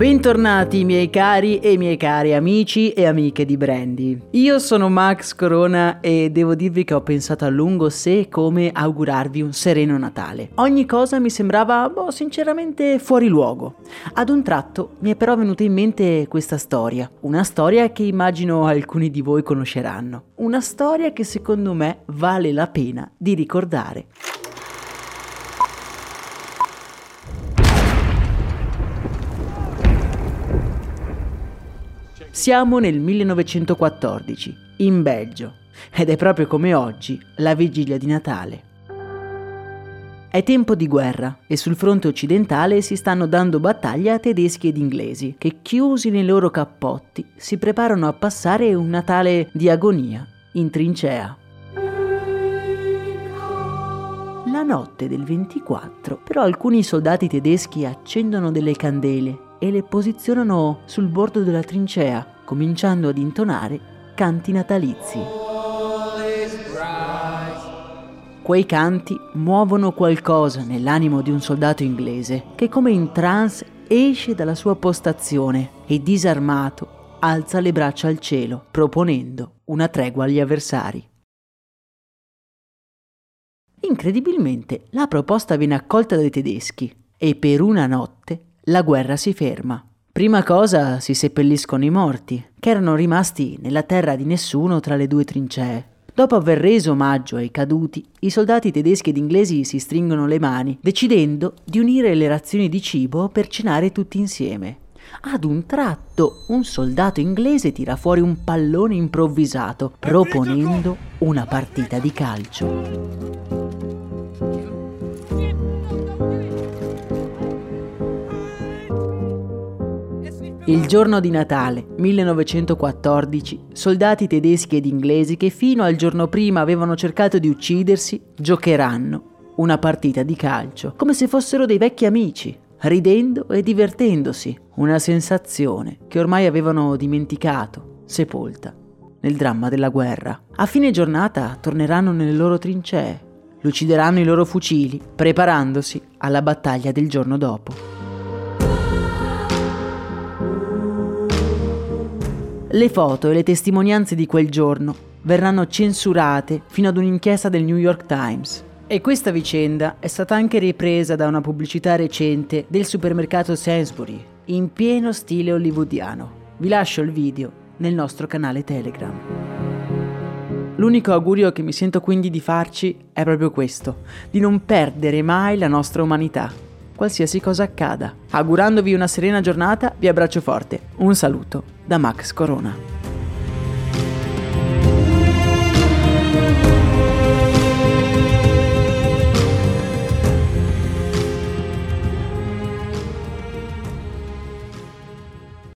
Bentornati miei cari e miei cari amici e amiche di Brandy. Io sono Max Corona e devo dirvi che ho pensato a lungo se e come augurarvi un sereno Natale. Ogni cosa mi sembrava, boh, sinceramente fuori luogo. Ad un tratto mi è però venuta in mente questa storia, una storia che immagino alcuni di voi conosceranno, una storia che secondo me vale la pena di ricordare. Siamo nel 1914, in Belgio, ed è proprio come oggi la vigilia di Natale. È tempo di guerra e sul fronte occidentale si stanno dando battaglia a tedeschi ed inglesi che, chiusi nei loro cappotti, si preparano a passare un Natale di agonia in trincea. La notte del 24, però alcuni soldati tedeschi accendono delle candele e le posizionano sul bordo della trincea, cominciando ad intonare canti natalizi. Quei canti muovono qualcosa nell'animo di un soldato inglese che come in trance esce dalla sua postazione e disarmato alza le braccia al cielo, proponendo una tregua agli avversari. Incredibilmente la proposta viene accolta dai tedeschi e per una notte la guerra si ferma. Prima cosa si seppelliscono i morti, che erano rimasti nella terra di nessuno tra le due trincee. Dopo aver reso omaggio ai caduti, i soldati tedeschi ed inglesi si stringono le mani, decidendo di unire le razioni di cibo per cenare tutti insieme. Ad un tratto, un soldato inglese tira fuori un pallone improvvisato, proponendo una partita di calcio. Il giorno di Natale 1914, soldati tedeschi ed inglesi che fino al giorno prima avevano cercato di uccidersi, giocheranno una partita di calcio, come se fossero dei vecchi amici, ridendo e divertendosi, una sensazione che ormai avevano dimenticato, sepolta nel dramma della guerra. A fine giornata torneranno nelle loro trincee, lucideranno i loro fucili, preparandosi alla battaglia del giorno dopo. Le foto e le testimonianze di quel giorno verranno censurate fino ad un'inchiesta del New York Times. E questa vicenda è stata anche ripresa da una pubblicità recente del supermercato Sainsbury, in pieno stile hollywoodiano. Vi lascio il video nel nostro canale Telegram. L'unico augurio che mi sento quindi di farci è proprio questo, di non perdere mai la nostra umanità, qualsiasi cosa accada. Augurandovi una serena giornata, vi abbraccio forte. Un saluto da Max Corona.